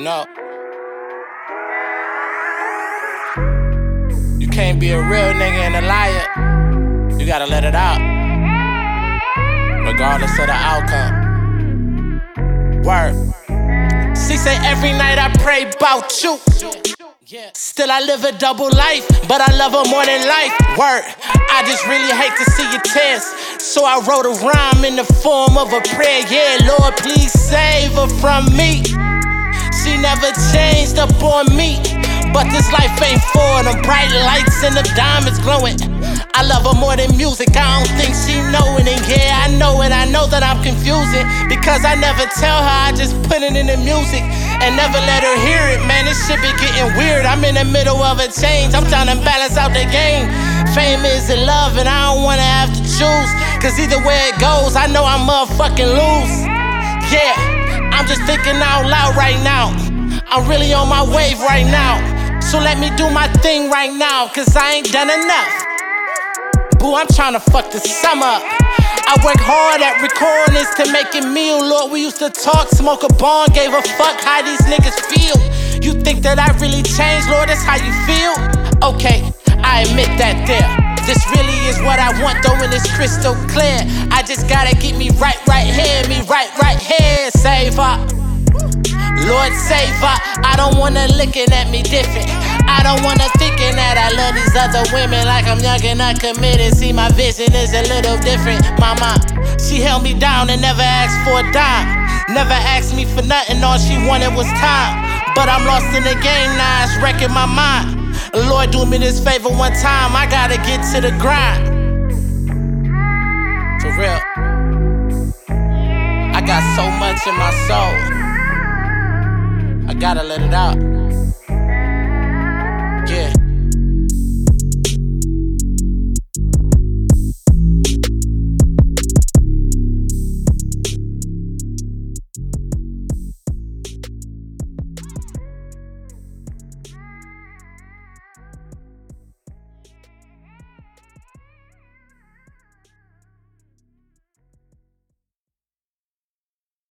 know? You can't be a real nigga and a liar. You gotta let it out. Regardless of the outcome. Word. She say every night I pray about you. Still I live a double life, but I love her more than life. Word. I just really hate to see you tears. So I wrote a rhyme in the form of a prayer. Yeah, Lord, please save her from me. She never changed up on me. But this life ain't for them bright lights and the diamonds glowing. I love her more than music. I don't think she knowin' it. And Yeah, I know it. I know that I'm confusing because I never tell her. I just put it in the music and never let her hear it. Man, this shit be getting weird. I'm in the middle of a change. I'm trying to balance out the game. Fame is in love, and I don't wanna have to choose. Cause either way it goes, I know I'm motherfucking lose. Yeah, just thinking out loud right now. I'm really on my wave right now. So let me do my thing right now, cause I ain't done enough. Boo, I'm trying to fuck the summer. I work hard at recording this to make it meal. Lord, we used to talk, smoke a bong, gave a fuck how these niggas feel. You think that I really changed, Lord? That's how you feel? Okay, I admit that there. This really is what I want, though, and it's crystal clear. I just gotta get me right, right here, me right, right here. Save up. Lord save her. I don't wanna looking at me different. I don't wanna thinking that I love these other women like I'm young and uncommitted. See, my vision is a little different. Mama, she held me down and never asked for a dime. Never asked me for nothing, all she wanted was time. But I'm lost in the game now, it's wrecking my mind. Lord, do me this favor one time, I gotta get to the grind. For real. I got so much in my soul. I gotta let it out.